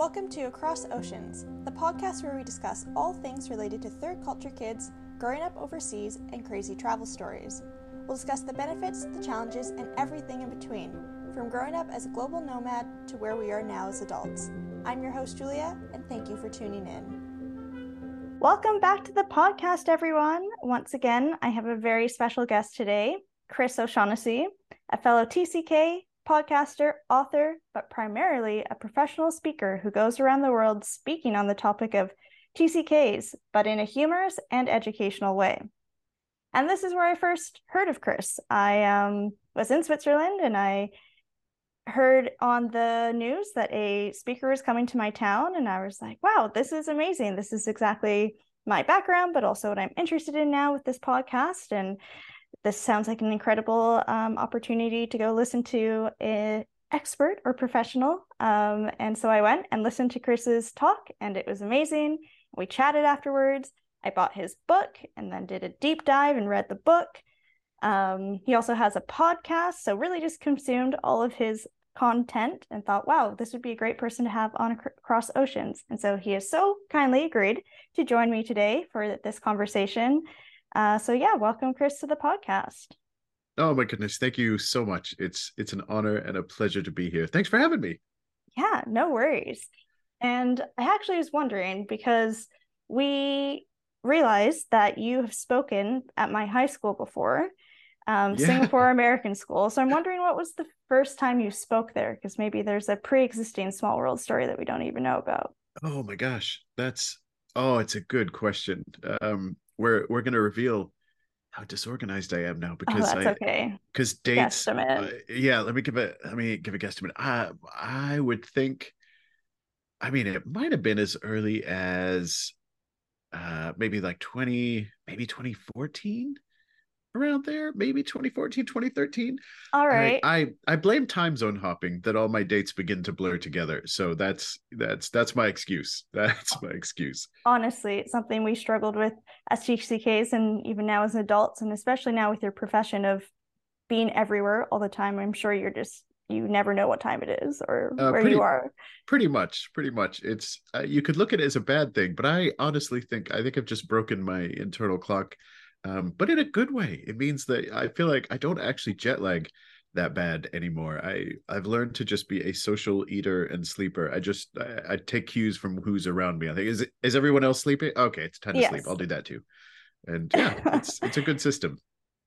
Welcome to Across Oceans, the podcast where we discuss all things related to third culture kids, growing up overseas, and crazy travel stories. We'll discuss the benefits, the challenges, and everything in between, from growing up as a global nomad to where we are now as adults. I'm your host, Julia, and thank you for tuning in. Welcome back to the podcast, everyone. Once again, I have a very special guest today, Chris O'Shaughnessy, a fellow TCK, podcaster, author, but primarily a professional speaker who goes around the world speaking on the topic of TCKs, but in a humorous and educational way. And this is where I first heard of Chris. I um, was in Switzerland and I heard on the news that a speaker was coming to my town, and I was like, wow, this is amazing. This is exactly my background, but also what I'm interested in now with this podcast. And this sounds like an incredible um, opportunity to go listen to an expert or professional. Um, and so I went and listened to Chris's talk, and it was amazing. We chatted afterwards. I bought his book and then did a deep dive and read the book. Um, he also has a podcast, so really just consumed all of his content and thought, wow, this would be a great person to have on across oceans. And so he has so kindly agreed to join me today for this conversation. Uh, so yeah, welcome Chris to the podcast. Oh my goodness, thank you so much. It's it's an honor and a pleasure to be here. Thanks for having me. Yeah, no worries. And I actually was wondering because we realized that you have spoken at my high school before, um, yeah. Singapore American School. So I'm wondering what was the first time you spoke there? Because maybe there's a pre-existing small world story that we don't even know about. Oh my gosh, that's oh, it's a good question. Um, we're we're gonna reveal how disorganized I am now oh, because oh, that's I okay. Because dates. Uh, yeah, let me give a Let me give a guesstimate. I I would think. I mean, it might have been as early as uh maybe like 20 maybe 2014 around there, maybe 2014, 2013. All right. I, I, I blame time zone hopping that all my dates begin to blur together. So that's that's that's my excuse. That's my excuse. Honestly, it's something we struggled with as TCKs and even now as adults, and especially now with your profession of being everywhere all the time. I'm sure you're just you never know what time it is or uh, where pretty, you are. Pretty much, pretty much. It's uh, you could look at it as a bad thing, but I honestly think I think I've just broken my internal clock um, but in a good way. It means that I feel like I don't actually jet lag that bad anymore. I I've learned to just be a social eater and sleeper. I just I, I take cues from who's around me. I think is is everyone else sleeping? Okay, it's time to yes. sleep. I'll do that too. And yeah, it's it's a good system.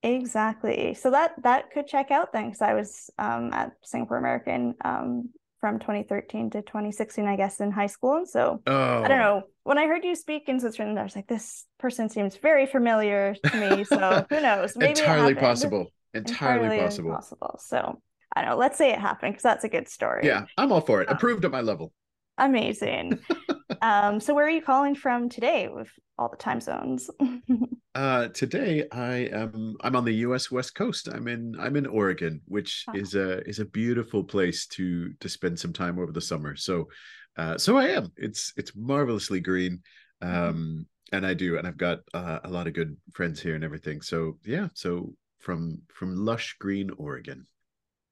Exactly. So that that could check out then because I was um, at Singapore American um, from 2013 to 2016, I guess, in high school. And so oh. I don't oh. know. When I heard you speak in Switzerland, I was like, this person seems very familiar to me. So who knows? Maybe entirely possible. Entirely, entirely possible. Possible. So I don't know. Let's say it happened because that's a good story. Yeah, I'm all for it. Um, Approved at my level. Amazing. um, so where are you calling from today with all the time zones? uh, today I am I'm on the US West Coast. I'm in I'm in Oregon, which oh. is a is a beautiful place to to spend some time over the summer. So uh, so I am. It's it's marvelously green. Mm-hmm. Um and I do and I've got uh, a lot of good friends here and everything. So yeah, so from from lush green Oregon.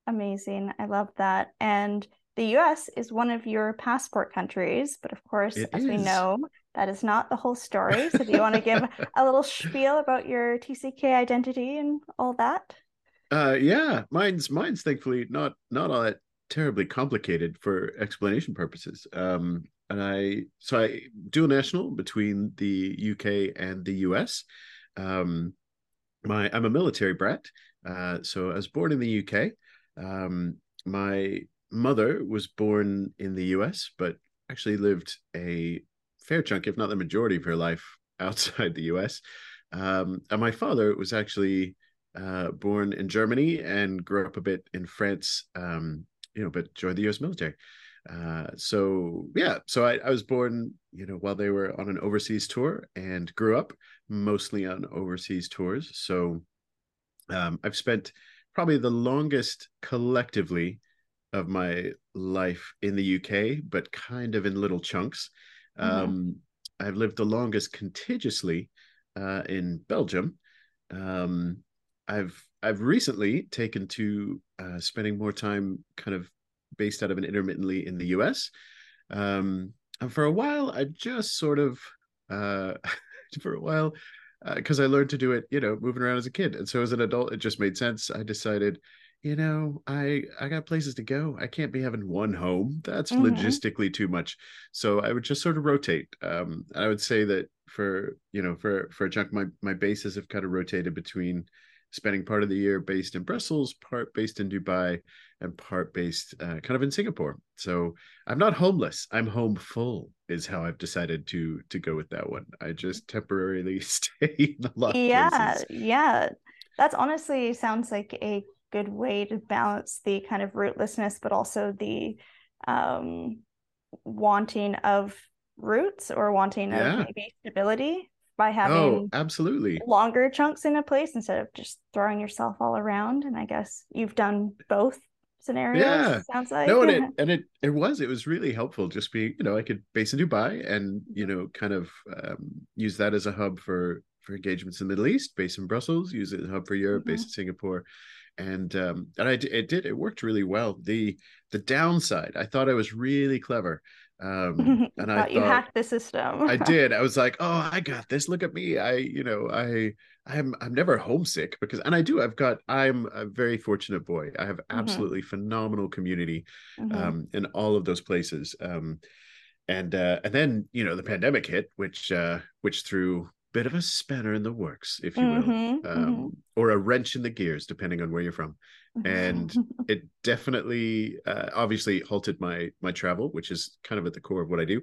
Amazing. I love that. And the US is one of your passport countries, but of course, it as is. we know, that is not the whole story. So, do you want to give a little spiel about your TCK identity and all that? Uh, yeah, mine's mine's thankfully not not all that terribly complicated for explanation purposes. Um, and I so I dual national between the UK and the US. Um, my I'm a military brat. Uh, so I was born in the UK. Um, my mother was born in the US, but actually lived a fair chunk, if not the majority of her life, outside the US. Um, and my father was actually uh, born in Germany and grew up a bit in France, um, you know, but joined the US military. Uh, so yeah, so I, I was born, you know, while they were on an overseas tour and grew up mostly on overseas tours. So um, I've spent probably the longest collectively of my life in the UK, but kind of in little chunks. Mm-hmm. Um, I've lived the longest contagiously uh, in Belgium. Um, I've I've recently taken to uh, spending more time kind of based out of an intermittently in the US. Um, and for a while, I just sort of, uh, for a while, because uh, I learned to do it, you know, moving around as a kid, and so as an adult, it just made sense. I decided, you know, I I got places to go. I can't be having one home. That's mm-hmm. logistically too much. So I would just sort of rotate. Um, I would say that for you know for for a chunk, my my bases have kind of rotated between spending part of the year based in Brussels, part based in Dubai, and part based uh, kind of in Singapore. So I'm not homeless. I'm home full is how I've decided to to go with that one. I just temporarily stay in a lot. Yeah, yeah. That's honestly sounds like a good way to balance the kind of rootlessness, but also the um, wanting of roots or wanting yeah. of maybe stability by oh, having oh, absolutely longer chunks in a place instead of just throwing yourself all around. And I guess you've done both scenarios. Yeah, sounds like no, and it and it it was it was really helpful. Just being you know I could base in Dubai and you know kind of um, use that as a hub for for engagements in the Middle East, based in Brussels, use it as a hub for Europe, mm-hmm. based in Singapore, and um, and I it did it worked really well. The the downside, I thought I was really clever. Um, and I thought you hacked the system. I did. I was like, oh, I got this. Look at me. I, you know, I, I'm, I'm never homesick because, and I do. I've got. I'm a very fortunate boy. I have mm-hmm. absolutely mm-hmm. phenomenal community, mm-hmm. um, in all of those places. Um, and uh, and then you know the pandemic hit, which uh, which threw bit of a spanner in the works, if you will, mm-hmm, um, mm-hmm. or a wrench in the gears, depending on where you're from. And it definitely, uh, obviously, halted my my travel, which is kind of at the core of what I do.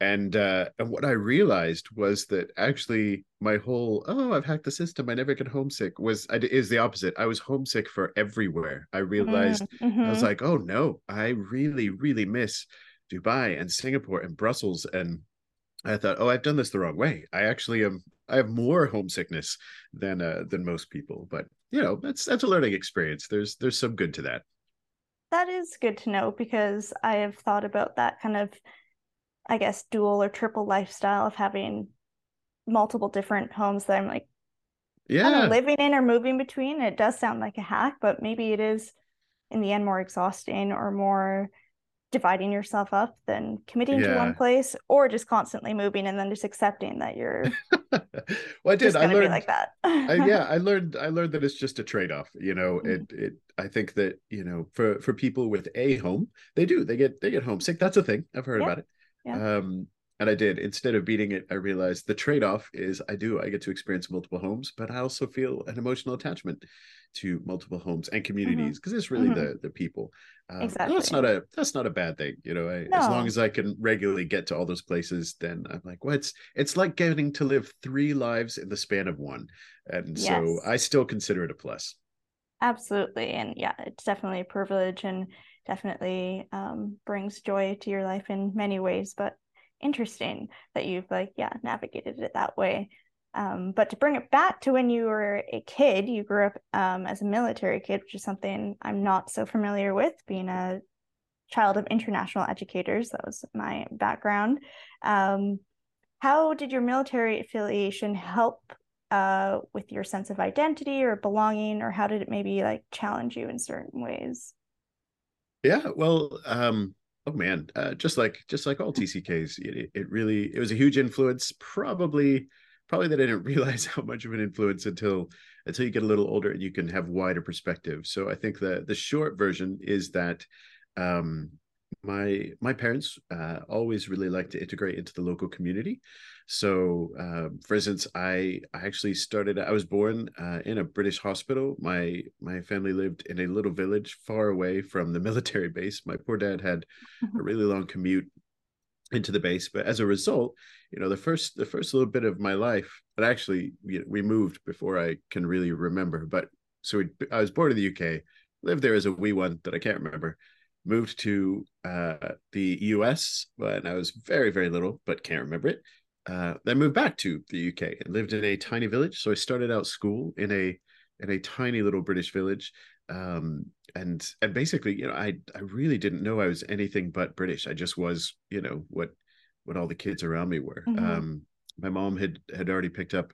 And uh, and what I realized was that actually my whole oh I've hacked the system I never get homesick was I, is the opposite I was homesick for everywhere I realized mm-hmm. I was mm-hmm. like oh no I really really miss Dubai and Singapore and Brussels and I thought, oh, I've done this the wrong way. I actually am. I have more homesickness than uh, than most people. But you know, that's that's a learning experience. There's there's some good to that. That is good to know because I have thought about that kind of, I guess, dual or triple lifestyle of having multiple different homes that I'm like, yeah, living in or moving between. It does sound like a hack, but maybe it is in the end more exhausting or more dividing yourself up than committing yeah. to one place or just constantly moving and then just accepting that you're well i did i learned like that I, yeah i learned i learned that it's just a trade-off you know mm-hmm. it it i think that you know for for people with a home they do they get they get homesick that's a thing i've heard yeah. about it yeah. um and I did. Instead of beating it, I realized the trade off is I do, I get to experience multiple homes, but I also feel an emotional attachment to multiple homes and communities because mm-hmm. it's really mm-hmm. the the people. Um, exactly. That's not a that's not a bad thing, you know. I, no. As long as I can regularly get to all those places, then I'm like, well, it's it's like getting to live three lives in the span of one, and yes. so I still consider it a plus. Absolutely, and yeah, it's definitely a privilege and definitely um, brings joy to your life in many ways. But interesting that you've like yeah navigated it that way. Um, but to bring it back to when you were a kid you grew up um, as a military kid which is something i'm not so familiar with being a child of international educators. That was my background. Um, how did your military affiliation help uh, with your sense of identity or belonging or how did it maybe like challenge you in certain ways? Yeah well um Oh man, uh, just like just like all TCKs, it, it really it was a huge influence. Probably, probably that I didn't realize how much of an influence until until you get a little older and you can have wider perspective. So I think the the short version is that um, my my parents uh, always really like to integrate into the local community. So, uh, for instance, I I actually started. I was born uh, in a British hospital. My my family lived in a little village far away from the military base. My poor dad had a really long commute into the base, but as a result, you know, the first the first little bit of my life, but actually you know, we moved before I can really remember. But so we, I was born in the UK, lived there as a wee one that I can't remember moved to uh, the US when I was very, very little, but can't remember it uh, then moved back to the UK and lived in a tiny village. So I started out school in a in a tiny little British village, um, and and basically, you know, I I really didn't know I was anything but British. I just was, you know, what what all the kids around me were. Mm-hmm. Um, my mom had had already picked up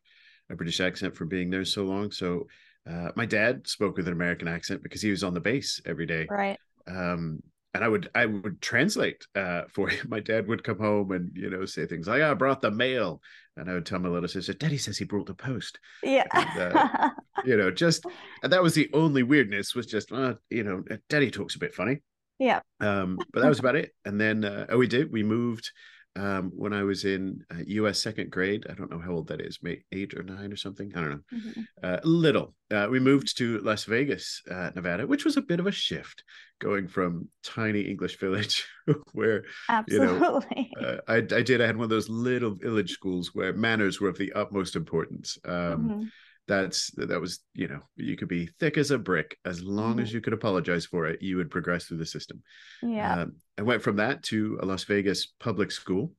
a British accent from being there so long. So uh, my dad spoke with an American accent because he was on the base every day. Right. Um, and I would I would translate uh, for him. My dad would come home and you know say things like, "I brought the mail," and I would tell my little sister, "Daddy says he brought the post." Yeah, and, uh, you know, just and that was the only weirdness was just, uh, you know, Daddy talks a bit funny. Yeah. Um, but that was about it. And then uh, oh, we did. We moved um, when I was in uh, US second grade. I don't know how old that is, maybe eight or nine or something. I don't know. Mm-hmm. Uh, little. Uh, we moved to Las Vegas, uh, Nevada, which was a bit of a shift going from tiny English village where, Absolutely. you know, uh, I, I did. I had one of those little village schools where manners were of the utmost importance. Um, mm-hmm that's that was you know you could be thick as a brick. As long mm-hmm. as you could apologize for it you would progress through the system. Yeah. Um, i went from that to a las vegas public school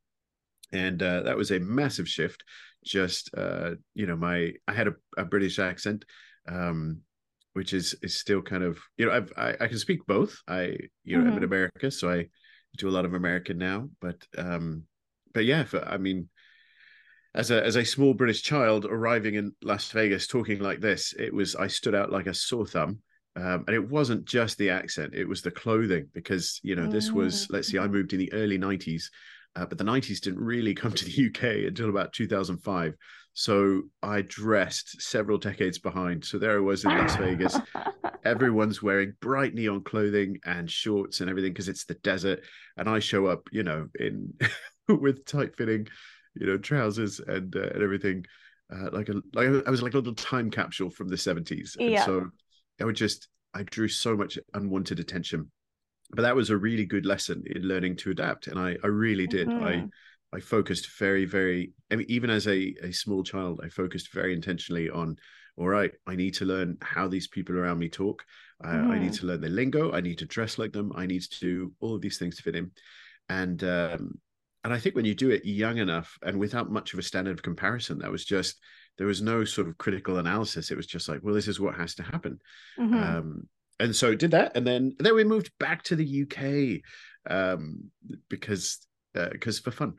and uh, that was a massive shift. Just uh, you know my i had a, a british accent um, which is is still kind of you know I've, i i can speak both. I you know mm-hmm. i'm in america so i do a lot of american now but um but yeah i mean as a as a small British child arriving in Las Vegas talking like this, it was I stood out like a sore thumb. Um, and it wasn't just the accent; it was the clothing because you know this was let's see, I moved in the early '90s, uh, but the '90s didn't really come to the UK until about 2005. So I dressed several decades behind. So there I was in Las Vegas. Everyone's wearing bright neon clothing and shorts and everything because it's the desert, and I show up, you know, in with tight fitting you know, trousers and uh, and everything. Uh, like a like I was like a little time capsule from the 70s. And yeah. so I would just I drew so much unwanted attention. But that was a really good lesson in learning to adapt. And I I really did. Mm-hmm. I I focused very, very I mean, even as a, a small child, I focused very intentionally on all right, I need to learn how these people around me talk. Uh, mm-hmm. I need mm-hmm. to learn the lingo. I need to dress like them. I need to do all of these things to fit in. And um, and I think when you do it young enough and without much of a standard of comparison, that was just there was no sort of critical analysis. It was just like, well, this is what has to happen. Mm-hmm. Um, and so did that, and then then we moved back to the UK um, because because uh, for fun.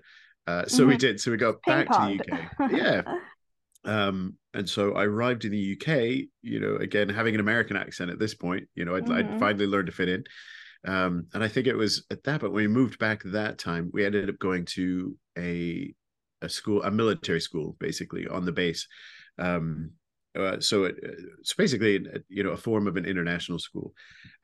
Uh, so mm-hmm. we did. So we got Ping back pong. to the UK. Yeah. um, and so I arrived in the UK. You know, again having an American accent at this point. You know, I'd, mm-hmm. I'd finally learned to fit in. Um, and I think it was at that point when we moved back that time, we ended up going to a a school, a military school, basically on the base. Um, uh, so it, it's basically uh, you know a form of an international school,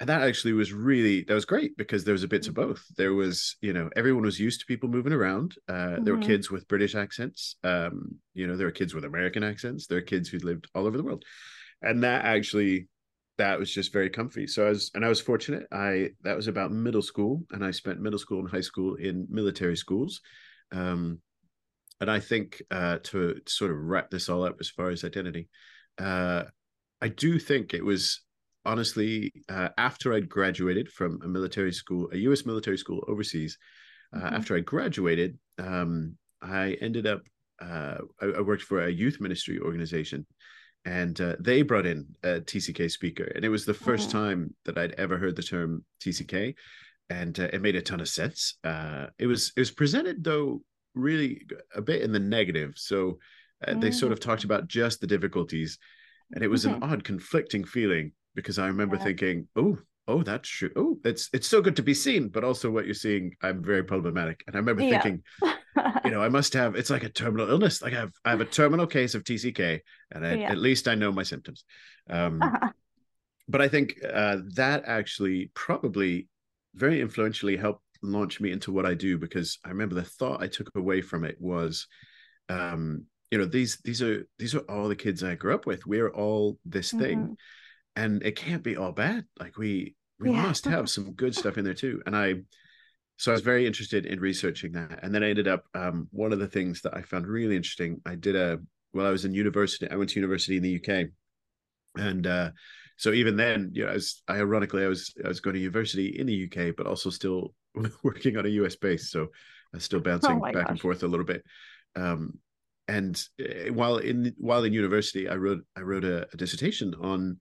and that actually was really that was great because there was a bits of both. There was you know everyone was used to people moving around. Uh, mm-hmm. There were mm-hmm. kids with British accents. Um, you know there were kids with American accents. There are kids who lived all over the world, and that actually that was just very comfy. So I was, and I was fortunate. I that was about middle school, and I spent middle school and high school in military schools. Um, and I think uh, to sort of wrap this all up as far as identity, uh, I do think it was honestly uh, after I'd graduated from a military school, a U.S. military school overseas. Uh, mm-hmm. After I graduated, um, I ended up. Uh, I, I worked for a youth ministry organization and uh, they brought in a TCK speaker, and it was the first oh. time that I'd ever heard the term TCK, and uh, it made a ton of sense. Uh, it was it was presented though really a bit in the negative, so mm. they sort of talked mm. about just the difficulties, and it was mm-hmm. an odd, conflicting feeling because I remember yeah. thinking, oh. Oh, that's true. Oh, it's it's so good to be seen, but also what you're seeing, I'm very problematic. And I remember yeah. thinking, you know, I must have it's like a terminal illness. Like I have I have a terminal case of TCK, and I, yeah. at least I know my symptoms. Um, but I think uh, that actually probably very influentially helped launch me into what I do because I remember the thought I took away from it was, um, you know, these these are these are all the kids I grew up with. We're all this mm-hmm. thing, and it can't be all bad. Like we we yeah. must have some good stuff in there too. And I so I was very interested in researching that, and then I ended up um, one of the things that I found really interesting. I did a well, I was in university. I went to university in the UK, and uh, so even then, you know, I was I, ironically I was I was going to university in the UK, but also still working on a US base, so I was still oh bouncing oh back gosh. and forth a little bit. Um, and uh, while in while in university, I wrote I wrote a, a dissertation on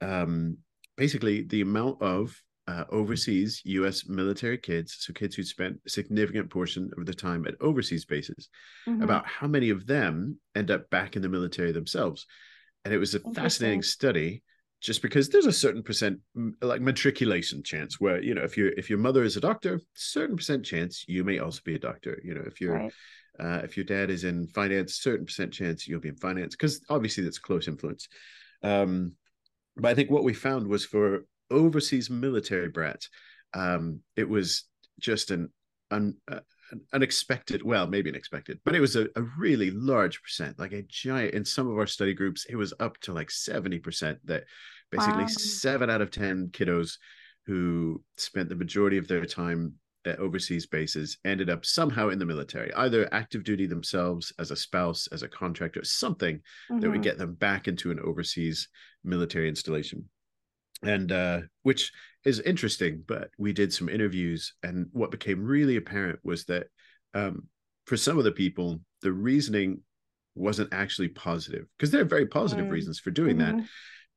um, basically the amount of uh, overseas U.S. military kids, so kids who spent a significant portion of the time at overseas bases, mm-hmm. about how many of them end up back in the military themselves. And it was a fascinating study just because there's a certain percent like matriculation chance where you know if you if your mother is a doctor certain percent chance you may also be a doctor you know if you're right. uh, if your dad is in finance certain percent chance you'll be in finance because obviously that's close influence um but i think what we found was for overseas military brats um it was just an un, uh, unexpected well maybe unexpected but it was a, a really large percent like a giant in some of our study groups it was up to like 70% that basically wow. seven out of 10 kiddos who spent the majority of their time at overseas bases ended up somehow in the military, either active duty themselves as a spouse, as a contractor, something mm-hmm. that would mm-hmm. get them back into an overseas military installation. And uh, which is interesting, but we did some interviews, and what became really apparent was that um, for some of the people, the reasoning wasn't actually positive because there are very positive mm-hmm. reasons for doing mm-hmm. that.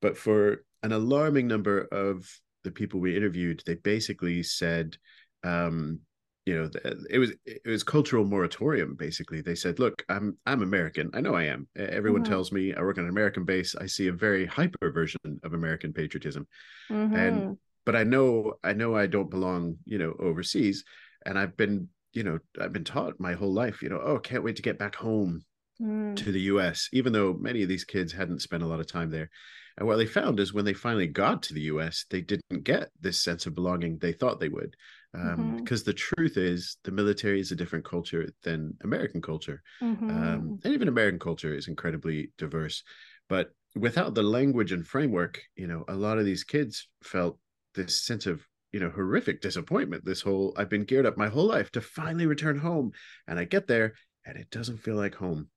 But for an alarming number of the people we interviewed, they basically said, um, you know, it was it was cultural moratorium. Basically, they said, "Look, I'm I'm American. I know I am. Everyone mm-hmm. tells me I work on an American base. I see a very hyper version of American patriotism, mm-hmm. and but I know I know I don't belong, you know, overseas. And I've been, you know, I've been taught my whole life, you know, oh, can't wait to get back home mm. to the US, even though many of these kids hadn't spent a lot of time there. And what they found is when they finally got to the US, they didn't get this sense of belonging they thought they would. Um, mm-hmm. Because the truth is, the military is a different culture than American culture. Mm-hmm. Um, and even American culture is incredibly diverse. But without the language and framework, you know, a lot of these kids felt this sense of you know horrific disappointment this whole i've been geared up my whole life to finally return home and i get there and it doesn't feel like home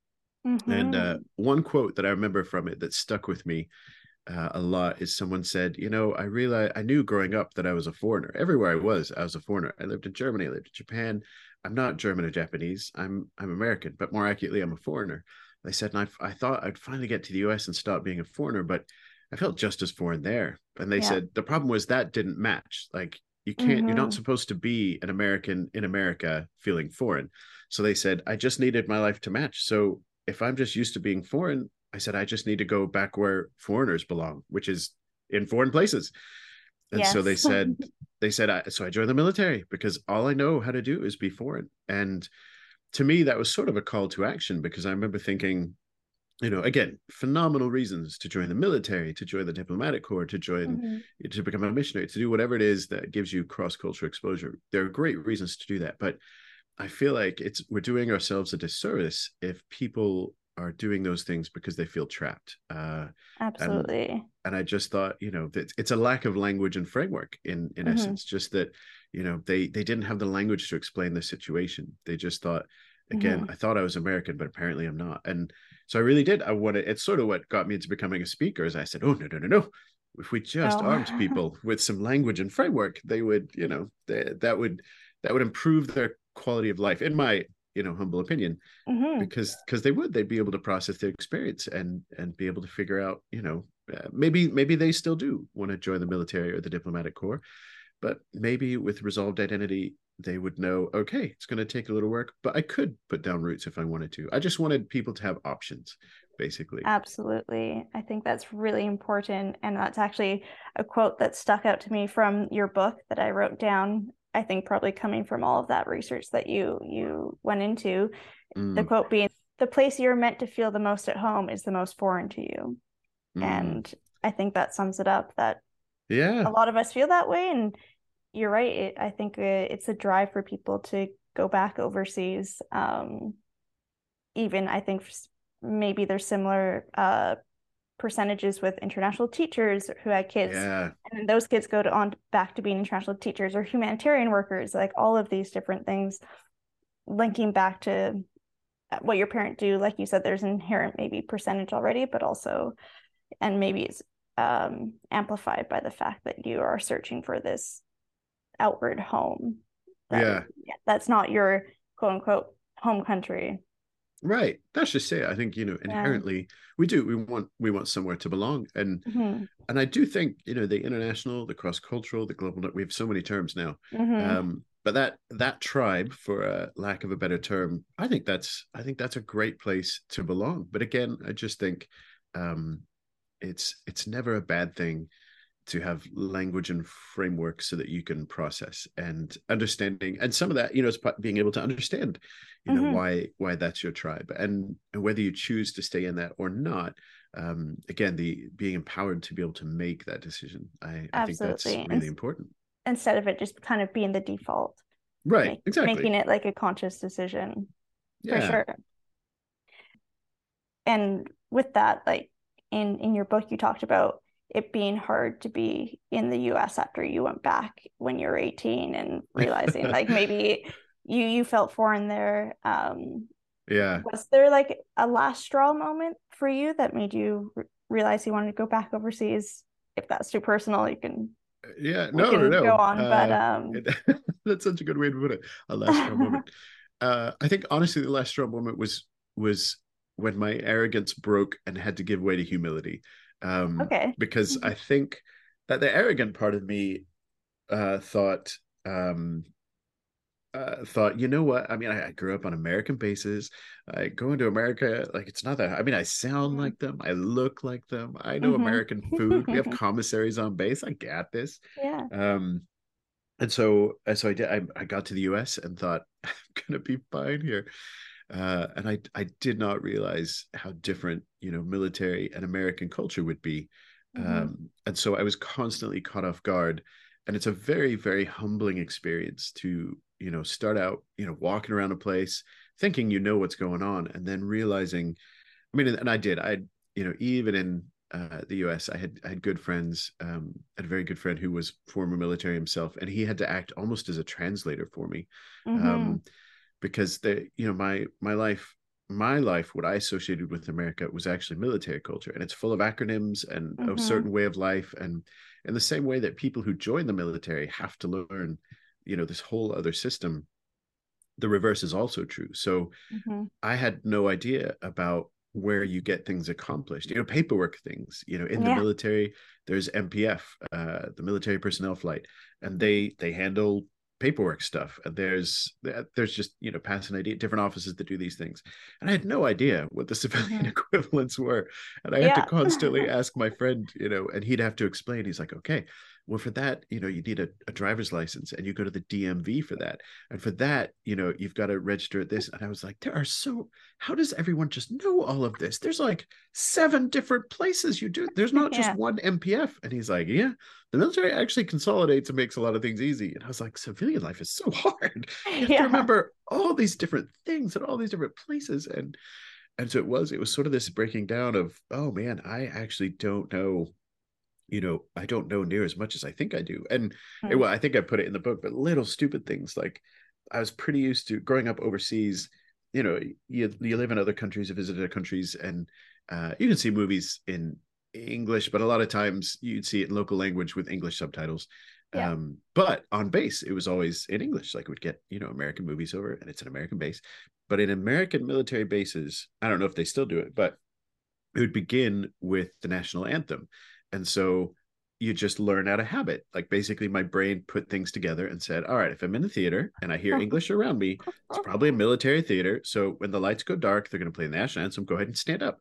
mm-hmm. and uh, one quote that i remember from it that stuck with me uh, a lot is someone said you know i realized i knew growing up that i was a foreigner everywhere i was i was a foreigner i lived in germany i lived in japan i'm not german or japanese i'm i'm american but more accurately i'm a foreigner they said and I, I thought i'd finally get to the us and stop being a foreigner but I felt just as foreign there. And they yeah. said the problem was that didn't match. Like you can't, mm-hmm. you're not mm-hmm. supposed to be an American in America feeling foreign. So they said, I just needed my life to match. So if I'm just used to being foreign, I said, I just need to go back where foreigners belong, which is in foreign places. And yes. so they said, they said, I, so I joined the military because all I know how to do is be foreign. And to me, that was sort of a call to action because I remember thinking, you know, again, phenomenal reasons to join the military, to join the diplomatic corps, to join, mm-hmm. to become a missionary, to do whatever it is that gives you cross cultural exposure. There are great reasons to do that, but I feel like it's we're doing ourselves a disservice if people are doing those things because they feel trapped. Uh, Absolutely. And, and, I just thought, you know, that it's a lack of language and framework in in mm-hmm. essence. Just that, you know, they they didn't have the language to explain the situation. They just thought, again, mm-hmm. I thought I was American, but apparently I'm not. And so I really did. I wanted. It's sort of what got me into becoming a speaker. As I said, oh no no no no. If we just oh. armed people with some language and framework, they would, you know, they, that would that would improve their quality of life. In my you know humble opinion mm-hmm. because because they would they'd be able to process their experience and and be able to figure out you know uh, maybe maybe they still do want to join the military or the diplomatic corps but maybe with resolved identity they would know okay it's going to take a little work but i could put down roots if i wanted to. I just wanted people to have options basically. Absolutely. I think that's really important and that's actually a quote that stuck out to me from your book that i wrote down i think probably coming from all of that research that you you went into mm. the quote being the place you're meant to feel the most at home is the most foreign to you mm. and i think that sums it up that yeah a lot of us feel that way and you're right. It, I think it's a drive for people to go back overseas. Um, even I think maybe there's similar uh, percentages with international teachers who had kids, yeah. and those kids go to on back to being international teachers or humanitarian workers. Like all of these different things, linking back to what your parent do. Like you said, there's inherent maybe percentage already, but also, and maybe it's um, amplified by the fact that you are searching for this outward home. That, yeah. That's not your quote unquote home country. Right. That's just it. I think, you know, inherently yeah. we do we want we want somewhere to belong. And mm-hmm. and I do think, you know, the international, the cross cultural, the global we have so many terms now. Mm-hmm. Um, but that that tribe, for a lack of a better term, I think that's I think that's a great place to belong. But again, I just think um it's it's never a bad thing to have language and framework so that you can process and understanding and some of that you know is being able to understand you know mm-hmm. why why that's your tribe and, and whether you choose to stay in that or not um again the being empowered to be able to make that decision i, I think that's really and, important. instead of it just kind of being the default. Right. Exactly. making it like a conscious decision. Yeah. for sure. And with that like in in your book you talked about it being hard to be in the US after you went back when you were 18 and realizing like maybe you you felt foreign there. Um yeah. was there like a last straw moment for you that made you realize you wanted to go back overseas? If that's too personal you can yeah no no no. go on uh, but um that's such a good way to put it a last straw moment. Uh i think honestly the last straw moment was was when my arrogance broke and had to give way to humility um, okay. Because I think that the arrogant part of me uh, thought um, uh, thought, you know what? I mean, I, I, grew up on American bases. I go into America, like it's not that. I mean, I sound mm-hmm. like them. I look like them. I know mm-hmm. American food. we have commissaries on base. I got this. Yeah. Um, and so, so I did. I, I got to the U.S. and thought I'm gonna be fine here uh, and I I did not realize how different you know military and American culture would be, mm-hmm. um, and so I was constantly caught off guard, and it's a very very humbling experience to you know start out you know walking around a place thinking you know what's going on and then realizing, I mean, and I did I you know even in uh, the U.S. I had I had good friends. Um, I had a very good friend who was former military himself, and he had to act almost as a translator for me. Mm-hmm. Um, because the you know my my life my life what i associated with america was actually military culture and it's full of acronyms and mm-hmm. a certain way of life and in the same way that people who join the military have to learn you know this whole other system the reverse is also true so mm-hmm. i had no idea about where you get things accomplished you know paperwork things you know in yeah. the military there's mpf uh, the military personnel flight and they they handle paperwork stuff. There's there's just you know passing ID different offices that do these things, and I had no idea what the civilian mm-hmm. equivalents were, and I had to constantly ask my friend, you know, and he'd have to explain. He's like, okay, well, for that, you know, you need a, a, driver's license and you go to the DMV for that. And for that, you know, you've got to register at this. And I was like, there are so, how does everyone just know all of this? There's like seven different places you do. There's not yeah. just one MPF. And he's like, yeah, the military actually consolidates and makes a lot of things easy. And I was like, civilian life is so hard. You have yeah. to remember all these different things and all these different places. And, and so it was, it was sort of this breaking down of, oh man, I actually don't know you know, I don't know near as much as I think I do. And mm. well, I think I put it in the book, but little stupid things like I was pretty used to growing up overseas. You know, you you live in other countries, you visit other countries, and uh, you can see movies in English, but a lot of times you'd see it in local language with English subtitles. Yeah. Um, but on base, it was always in English. Like we'd get, you know, American movies over and it's an American base. But in American military bases, I don't know if they still do it, but it would begin with the national anthem and so you just learn out of habit. Like basically, my brain put things together and said, all right, if I'm in a theater and I hear English around me, it's probably a military theater. So when the lights go dark, they're going to play the national anthem. Go ahead and stand up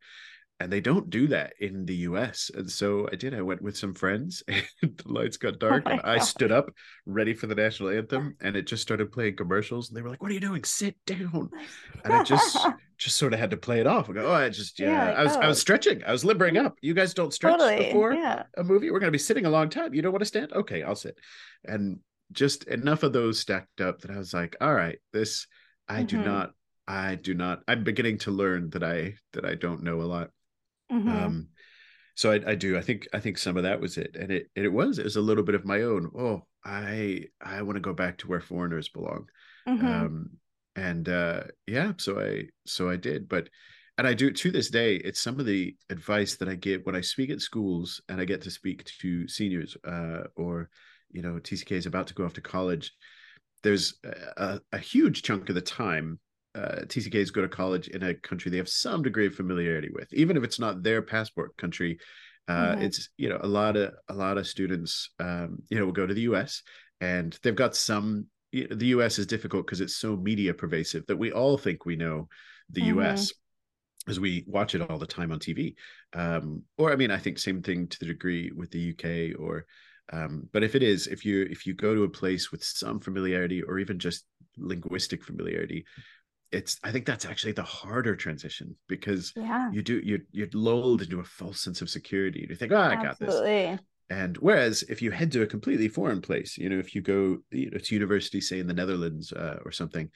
and they don't do that in the US. And so I did. I went with some friends, and the lights got oh dark, oh and I stood up ready for the national anthem, and it just started playing commercials. And they were like, "What are you doing? Sit down!" And I just just sort of had to play it off. I go, "Oh, I just yeah." yeah I was oh. I was stretching. I was limbering up. You guys don't stretch totally. before yeah. a movie. We're going to be sitting a long time. You don't want to stand? Okay, I'll sit. And just enough of those stacked up that I was like, "All right, this I mm-hmm. do not." I do not. I'm beginning to learn that I that I don't know a lot. Mm-hmm. Um, so I, I, do. I think I think some of that was it, and it and it was it was a little bit of my own. Oh, I I want to go back to where foreigners belong. Mm-hmm. Um, and uh, yeah, so I so I did, but and I do to this day. It's some of the advice that I give when I speak at schools and I get to speak to seniors uh, or you know TCK is about to go off to college. There's a, a huge chunk of the time uh, TCKs go to college in a country they have some degree of familiarity with, even if it's not their passport country. Uh, mm-hmm. It's you know a lot of a lot of students um, you know will go to the U.S. and they've got some. You know, the U.S. is difficult because it's so media pervasive that we all think we know the mm-hmm. U.S. as we watch it all the time on TV. Um, or I mean, I think same thing to the degree with the UK or um, but if it is, if you if you go to a place with some familiarity or even just linguistic familiarity, it's I think that's actually the harder transition because Yeah. you do you're you're lulled into a false sense of security. You think, oh, I got this. Absolutely. And whereas if you head to a completely foreign place, you know, if you go you know, to university, say in the Netherlands uh, or something,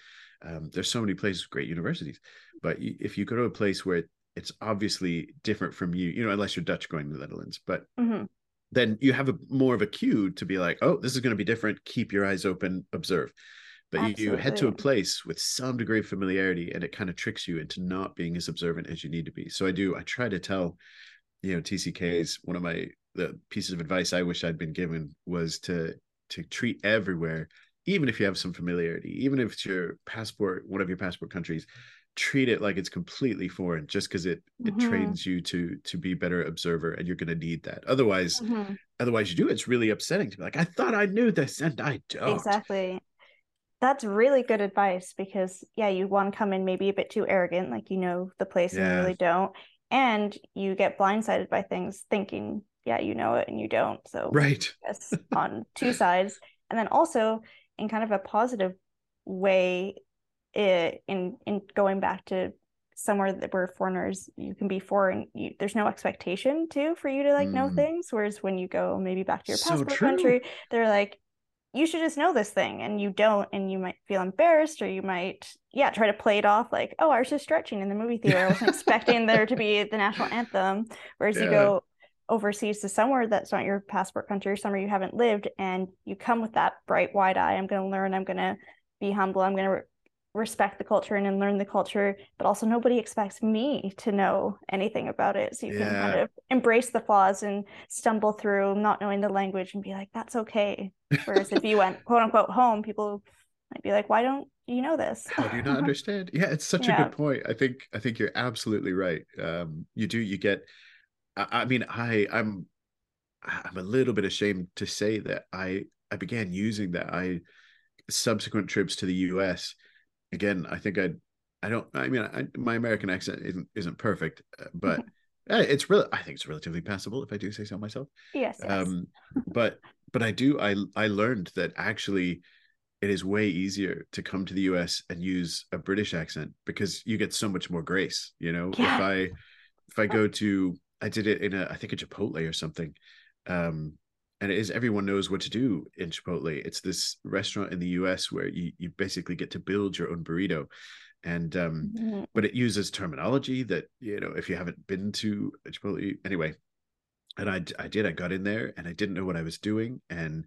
um, there's so many places great universities. But you, if you go to a place where it's obviously different from you, you know, unless you're Dutch going to the Netherlands, but hmm then you have a more of a cue to be like, oh, this is going to be different. Keep your eyes open, observe. But you, you head to a place with some degree of familiarity, and it kind of tricks you into not being as observant as you need to be. So I do. I try to tell, you know, TCKs. One of my the pieces of advice I wish I'd been given was to to treat everywhere, even if you have some familiarity, even if it's your passport, one of your passport countries, treat it like it's completely foreign, just because it it Mhm. trains you to to be better observer, and you're going to need that. Otherwise, Mhm. otherwise you do. It's really upsetting to be like, I thought I knew this, and I don't. Exactly. That's really good advice because, yeah, you want to come in maybe a bit too arrogant, like you know the place and you really don't. And you get blindsided by things thinking, yeah, you know it and you don't. So, Right. yes, on two sides. And then also in kind of a positive way, i in in going back to somewhere that where foreigners you can be foreign, you, there's no expectation too for you to like know Mm. things. Whereas when you go maybe back to your So passport true. country, they're like, you should just know this thing, and you don't, and you might feel embarrassed, or you might, yeah, try to play it off like, oh, I was just stretching in the movie theater. I wasn't expecting there to be the national anthem. Whereas you go overseas to somewhere that's not your passport country or somewhere you haven't lived and you come with that bright wide eye i'm going to learn i'm going to be humble i'm going to respect the culture and then learn the culture but also nobody expects me to know anything about it so you can kind of embrace the flaws and stumble through not knowing the language and be like that's okay whereas if you went quote unquote home people might be like why don't you know this How do you not understand? Yeah, it's such a good point. I think I think you're absolutely right. Um, you do you get I, I mean, I I'm I'm a little bit ashamed to say that I I began using that. I subsequent trips to the US again, I think I I don't I mean I, my American accent isn't isn't perfect, uh, but it's really I think it's relatively passable if I do say so myself. yes, yes. um but but i do i i learned that actually it is way easier to come to the us and use a british accent because you get so much more grace you know Yeah. if i if i go to i did it in a i think a chipotle or something um and it is everyone knows what to do in chipotle. It's this restaurant in the us where you you basically get to build your own burrito. And um Mhm. but it uses terminology that you know if you haven't been to Chipotle anyway. And I I did I got in there and I didn't know what I was doing. And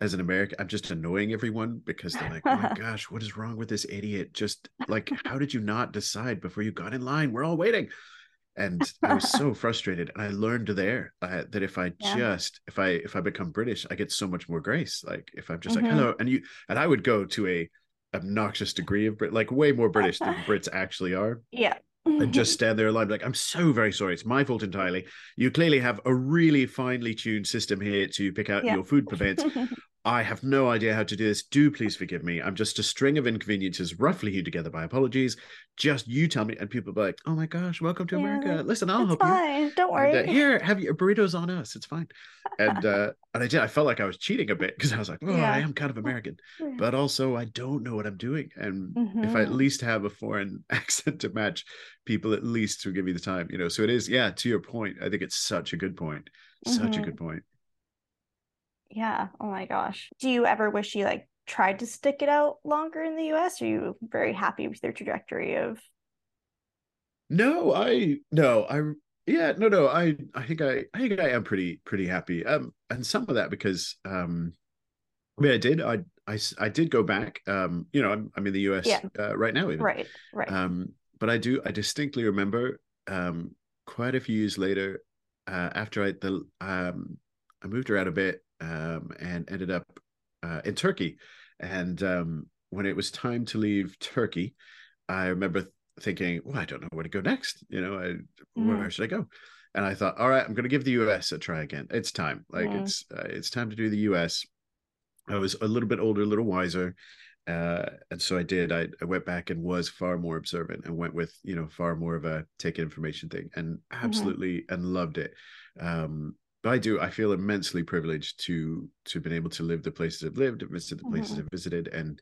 as an American I'm just annoying everyone because they're like oh my gosh what is wrong with this idiot? Just like how did you not decide before you got in line? We're all waiting and I was so frustrated and I learned there uh, that if I Yeah. just if I if I become British I get so much more grace like if I'm just Mhm. like hello and you and I would go to a obnoxious degree of Brit like way more British than Brits actually are yeah and just stand there alive like i'm so very sorry it's my fault entirely you clearly have a really finely tuned system here to pick out Yeah. your food purveyance i have no idea how to do this do please forgive me i'm just a string of inconveniences roughly hewed together by apologies just you tell me and people be like oh my gosh welcome to Yeah, america listen i'll help you fine don't and, worry uh, here have your burritos on us it's fine and uh and i did i felt like i was cheating a bit because i was like oh Yeah. i am kind of american Yeah. but also i don't know what i'm doing and if I at Mhm. least have a foreign accent to match, people at least will give me the time, you know. So it is, yeah, to your point, I think it's such a good point. Such a Mhm. good point. Yeah. Oh my gosh. Do you ever wish you like tried to stick it out longer in the US? Are you very happy with your trajectory of No, I no, I yeah, no, no, I I think I I think I am pretty pretty happy. Um and some of that because um I mean I did I I, I did go back. Um, you know, I'm I'm in the US Yeah. uh, right now even. right, right. Um, but I do I distinctly remember um quite a few years later, uh, after I the um I moved around a bit um and ended up uh, in Turkey, and um when it was time to leave Turkey, I remember thinking, well, I don't know where to go next. You know, I, where Mhm. should I go? And I thought, all right, I'm going to give the US a try again. It's time. Like Mhm. it's uh, it's time to do the US. I was a little bit older, a little wiser, uh, and so I did. I, I went back and was far more observant and went with you know far more of a take information thing and mm-hmm. absolutely mm-hmm. and loved it. Um, I do. I feel immensely privileged to to have been able to live the places I've lived, visit the places mm-hmm. I've visited, and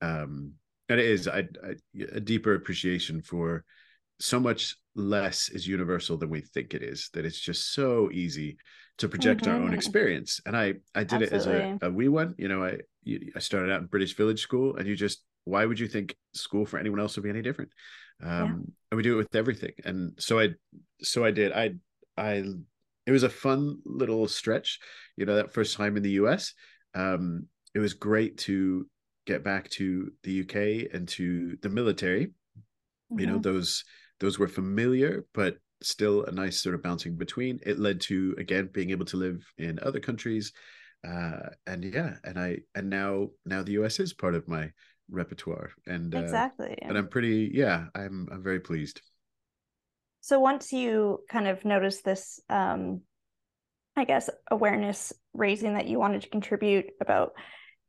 um, and it is I, I, a deeper appreciation for so much less is universal than we think it is. That it's just so easy to project mm-hmm. our own mm-hmm. experience. And I I did Absolutely. it as a, a wee one. You know, I I started out in British Village School, and you just why would you think school for anyone else would be any different? Um, yeah. And we do it with everything. And so I so I did. I I it was a fun little stretch. You know, that first time in the US. Um, it was great to get back to the UK and to the military. Mm-hmm. You know, mm-hmm. those those were familiar, but still a nice sort of bouncing between. It led to again being able to live in other countries, uh, and yeah, and I and now now the US is part of my repertoire, and uh, exactly. And I'm pretty yeah, I'm I'm very pleased. So once you kind of notice this, um, I guess awareness raising that you wanted to contribute about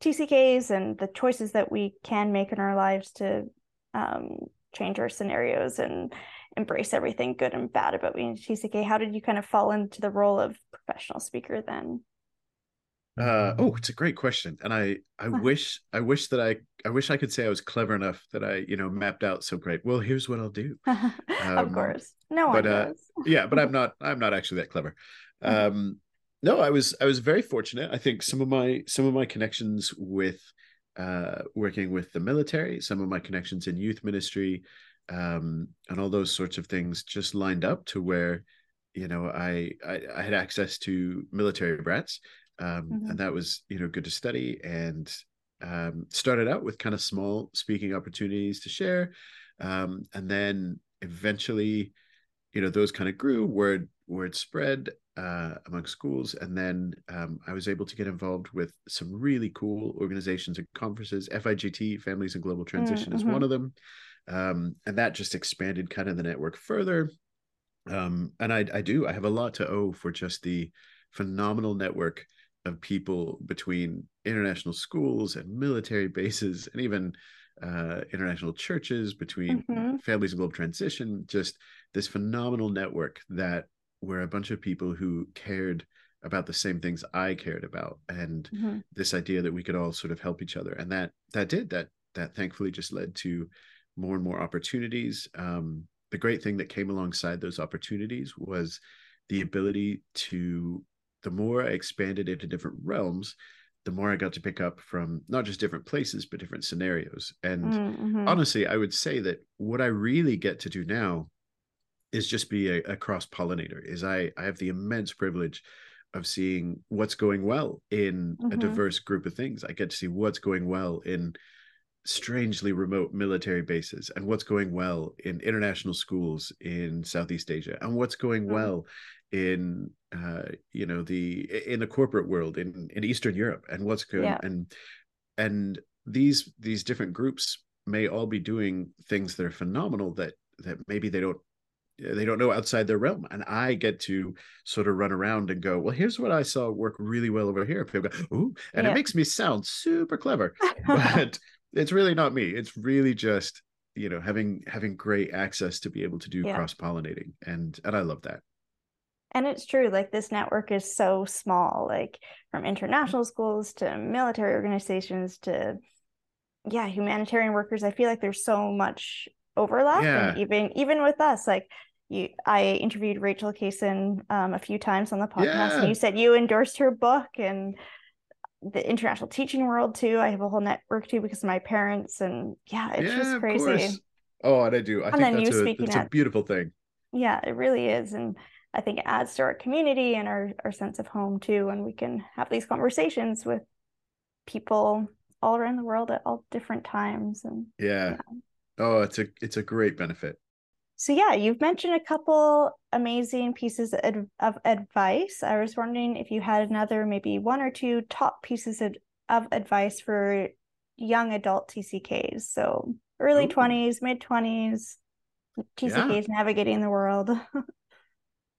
TCKs and the choices that we can make in our lives to um, change our scenarios and embrace everything good and bad about being a TCK. How did you kind of fall into the role of professional speaker then? Uh, oh, it's a great question, and I I wish I wish that I I wish I could say I was clever enough that I you know mapped out so great. Well, here's what I'll do. Um, of course, no one but, uh, yeah, but I'm not I'm not actually that clever. Mm-hmm. Um, no, I was I was very fortunate. I think some of my some of my connections with uh, working with the military, some of my connections in youth ministry, um, and all those sorts of things just lined up to where, you know, I I, I had access to military brats, um, mm-hmm. and that was you know good to study and um, started out with kind of small speaking opportunities to share, um, and then eventually, you know, those kind of grew. Word word spread uh, among schools. And then um, I was able to get involved with some really cool organizations and conferences. FIGT, Families and Global Transition, mm-hmm. is one of them. Um, and that just expanded kind of the network further. Um, and I, I do, I have a lot to owe for just the phenomenal network of people between international schools and military bases and even uh, international churches between mm-hmm. families and global transition just this phenomenal network that were a bunch of people who cared about the same things I cared about and mm-hmm. this idea that we could all sort of help each other and that that did that that thankfully just led to more and more opportunities um, the great thing that came alongside those opportunities was the ability to the more I expanded into different realms the more I got to pick up from not just different places but different scenarios and mm-hmm. honestly I would say that what I really get to do now is just be a, a cross pollinator is i i have the immense privilege of seeing what's going well in mm-hmm. a diverse group of things i get to see what's going well in strangely remote military bases and what's going well in international schools in southeast asia and what's going mm-hmm. well in uh you know the in the corporate world in in eastern europe and what's good yeah. and and these these different groups may all be doing things that are phenomenal that that maybe they don't they don't know outside their realm and i get to sort of run around and go well here's what i saw work really well over here people go ooh and yeah. it makes me sound super clever but it's really not me it's really just you know having having great access to be able to do yeah. cross pollinating and and i love that and it's true like this network is so small like from international schools to military organizations to yeah humanitarian workers i feel like there's so much overlap yeah. and even even with us like you I interviewed Rachel Kaysen um, a few times on the podcast, yeah. and you said you endorsed her book and the international teaching world too. I have a whole network too because of my parents, and yeah, it's yeah, just crazy. Oh, and I do. I and think that's, a, that's at, a beautiful thing. Yeah, it really is, and I think it adds to our community and our our sense of home too, and we can have these conversations with people all around the world at all different times. And yeah. yeah. Oh, it's a it's a great benefit. So yeah, you've mentioned a couple amazing pieces of advice. I was wondering if you had another, maybe one or two top pieces of, of advice for young adult TCKs. So early twenties, mid twenties, TCKs yeah. navigating the world.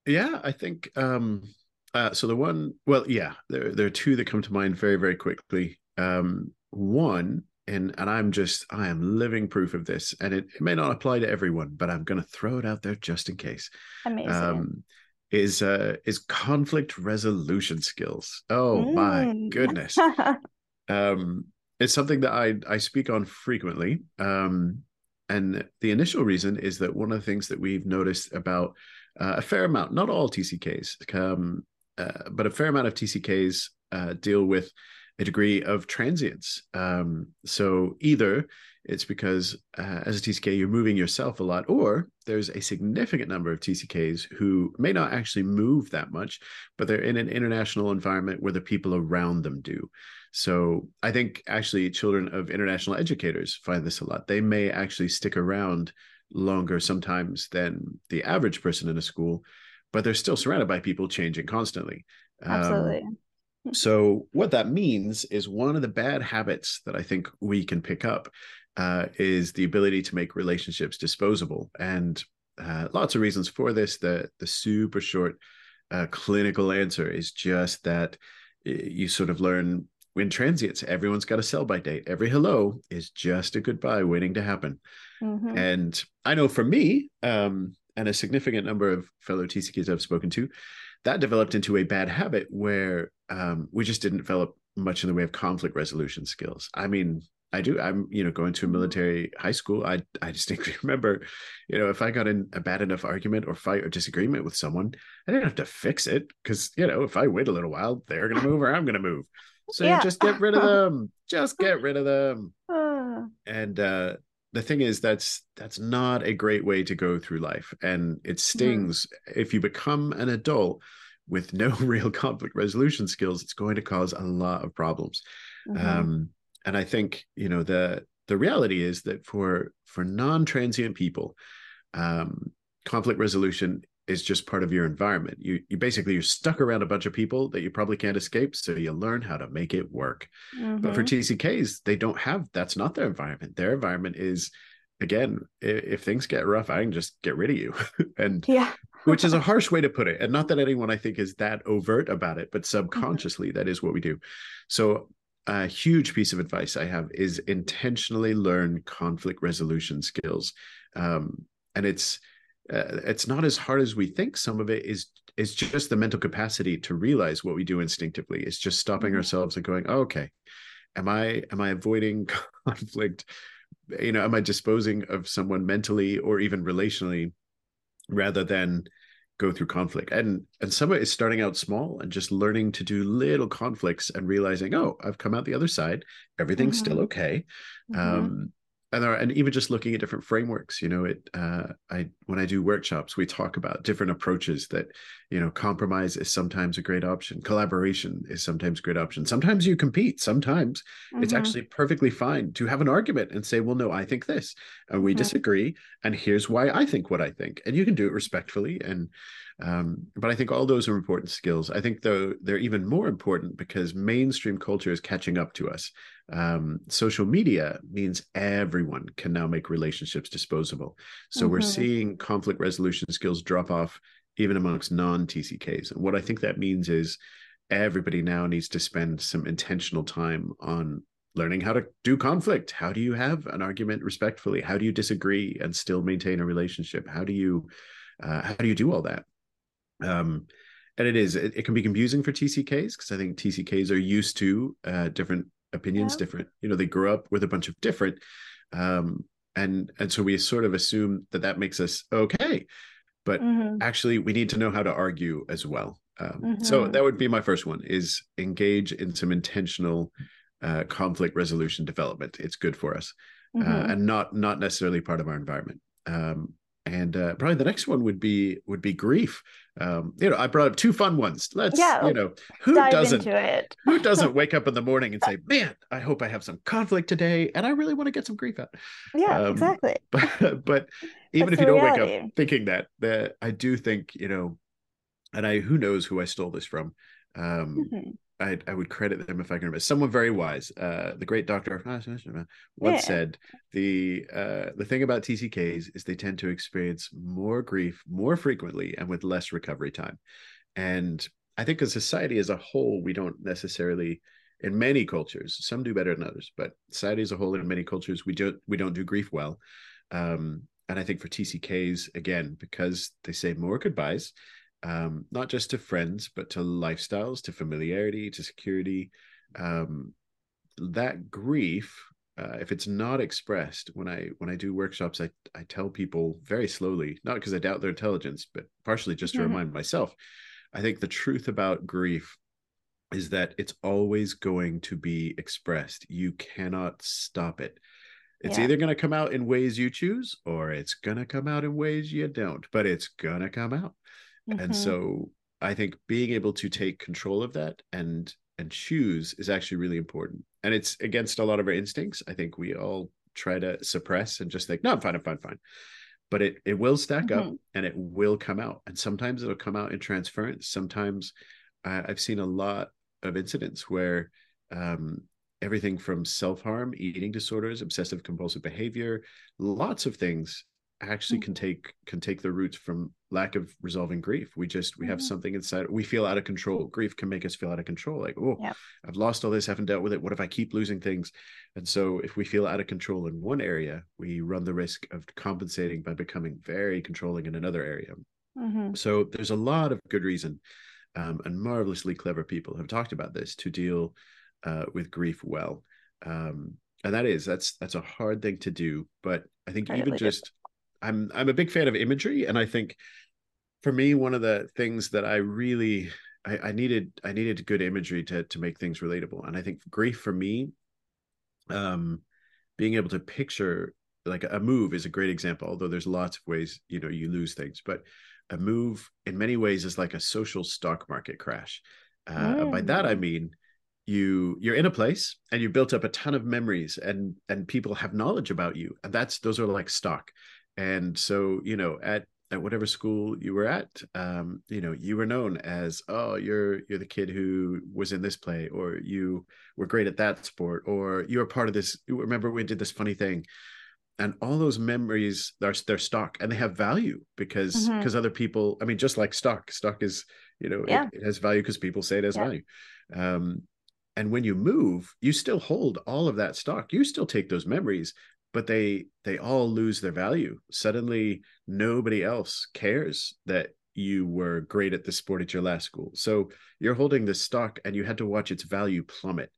yeah, I think. um uh, so the one, well, yeah, there there are two that come to mind very very quickly. Um, one and and I'm just I am living proof of this, and it, it may not apply to everyone, but I'm going to throw it out there just in case. Amazing. Um, is uh is conflict resolution skills. Oh mm. my goodness. um it's something that I I speak on frequently. Um and the initial reason is that one of the things that we've noticed about uh, a fair amount, not all TCKs, um, uh, but a fair amount of TCKs uh, deal with a degree of transience. Um, so either it's because uh, as a TCK, you're moving yourself a lot, or there's a significant number of TCKs who may not actually move that much, but they're in an international environment where the people around them do. So I think actually children of international educators find this a lot. They may actually stick around longer sometimes than the average person in a school, but they're still surrounded by people changing constantly. Um, Absolutely. Um, so, what that means is one of the bad habits that I think we can pick up uh, is the ability to make relationships disposable, and uh, lots of reasons for this. The the super short uh, clinical answer is just that you sort of learn in transience. Everyone's got a sell by date. Every hello is just a goodbye waiting to happen. Mm-hmm. And I know for me, um, and a significant number of fellow TCKs I've spoken to, that developed into a bad habit where um, we just didn't develop much in the way of conflict resolution skills. I mean, I do. I'm, you know, going to a military high school. I I distinctly remember, you know, if I got in a bad enough argument or fight or disagreement with someone, I didn't have to fix it because you know if I wait a little while, they're gonna move or I'm gonna move. So yeah. just get rid of them. Just get rid of them. Uh. And uh, the thing is, that's that's not a great way to go through life, and it mm-hmm. stings mm-hmm. if you become an adult with no real conflict resolution skills, it's going to cause a lot of problems. Mm-hmm. Um, and I think you know the the reality is that for for non-transient people, um, conflict resolution is just part of your environment. You you basically you're stuck around a bunch of people that you probably can't escape, so you learn how to make it work. Mm-hmm. But for mm-hmm. TCKs, they don't have that's not their environment. Their environment is again, if, if things get rough, I can just get rid of you. and yeah which is a harsh way to put it. And not that anyone I think is that overt about it, but mm-hmm. subconsciously, mm-hmm. that is what we do. So, a huge piece of advice I have is intentionally learn conflict resolution skills. Um, and it's, uh, it's not as hard as we think. Some of it is is just the mental capacity to realize what we do instinctively. It's just stopping mm-hmm. ourselves and going, oh, "Okay, am I am I avoiding conflict? You know, am I disposing of someone mentally or even relationally rather than go through conflict and and some of it is starting out small and just learning to do little conflicts and realizing oh i've come out the other side everything's mm-hmm. still okay mm-hmm. um and there, and even just looking at different frameworks you know it uh, i when i do workshops we talk about different approaches that you know compromise is sometimes a great option collaboration is sometimes a great option sometimes you compete sometimes mm-hmm. it's actually perfectly fine to have an argument and say well no i think this and we mm-hmm. disagree and here's why i think what i think and you can do it respectfully and um, but I think all those are important skills. I think though they're even more important because mainstream culture is catching up to us. Um, social media means everyone can now make relationships disposable. So mm-hmm. we're seeing conflict resolution skills drop off even amongst non TCKs. And what I think that means is everybody now needs to spend some intentional time on learning how to do conflict. How do you have an argument respectfully? How do you disagree and still maintain a relationship? How do you uh, how do you do all that? Um, and it is it, it can be confusing for TCKs because I think TCKs are used to uh, different opinions, yeah. different. You know, they grew up with a bunch of different, um, and and so we sort of assume that that makes us okay, but mm-hmm. actually we need to know how to argue as well. Um, mm-hmm. So that would be my first one: is engage in some intentional uh, conflict resolution development. It's good for us, uh, mm-hmm. uh, and not not necessarily part of our environment. Um, and uh, probably the next one would be would be grief. Um, you know i brought up two fun ones. Let's yeah, you know who doesn't who doesn't wake up in the morning and say man i hope i have some conflict today and i really want to get some grief out. Yeah um, exactly. but but even That's if you don't reality. wake up thinking that that i do think you know and i who knows who i stole this from um, mm-hmm. I, I would credit them if I can remember. Someone very wise, uh, the great Doctor once yeah. said the uh, the thing about TCKs is they tend to experience more grief more frequently and with less recovery time. And I think as society as a whole, we don't necessarily in many cultures. Some do better than others, but society as a whole, in many cultures, we don't we don't do grief well. Um, and I think for TCKs again, because they say more goodbyes, um, not just to friends, but to lifestyles, to familiarity, to security. Um, that grief, uh, if it's not expressed, when I when I do workshops, I I tell people very slowly, not because I doubt their intelligence, but partially just to mm-hmm. remind myself. I think the truth about grief is that it's always going to be expressed. You cannot stop it. It's yeah. either going to come out in ways you choose or it's going to come out in ways you don't, but it's going to come out. Mm-hmm. And so I think being able to take control of that and and choose is actually really important. And it's against a lot of our instincts. I think we all try to suppress and just think, no, I'm fine, I'm fine, fine. But it it will stack mm-hmm. up and it will come out. And sometimes it'll come out in transference. Sometimes uh, I've seen a lot of incidents where um, everything from self-harm eating disorders obsessive compulsive behavior lots of things actually can mm-hmm. take can take the roots from lack of resolving grief we just we have mm-hmm. something inside we feel out of control grief can make us feel out of control like oh yeah. i've lost all this haven't dealt with it what if i keep losing things and so if we feel out of control in one area we run the risk of compensating by becoming very controlling in another area mm-hmm. so there's a lot of good reason um, and marvelously clever people have talked about this to deal uh, with grief well um, and that is that's that's a hard thing to do but i think even just I'm I'm a big fan of imagery, and I think for me, one of the things that I really I, I needed I needed good imagery to to make things relatable, and I think grief for me, um, being able to picture like a move is a great example. Although there's lots of ways you know you lose things, but a move in many ways is like a social stock market crash. Uh, mm. By that I mm. mean you you're in a place and you built up a ton of memories and and people have knowledge about you and that's those are like stock and so you know at at whatever school you were at um, you know you were known as oh you're you're the kid who was in this play or you were great at that sport or you were part of this remember we did this funny thing and all those memories are their stock and they have value because because mm-hmm. other people i mean just like stock stock is you know yeah. it, it, has value because people say it has yeah. value um, and when you move you still hold all of that stock you still take those memories but they they all lose their value suddenly nobody else cares that you were great at the sport at your last school so you're holding this stock and you had to watch its value plummet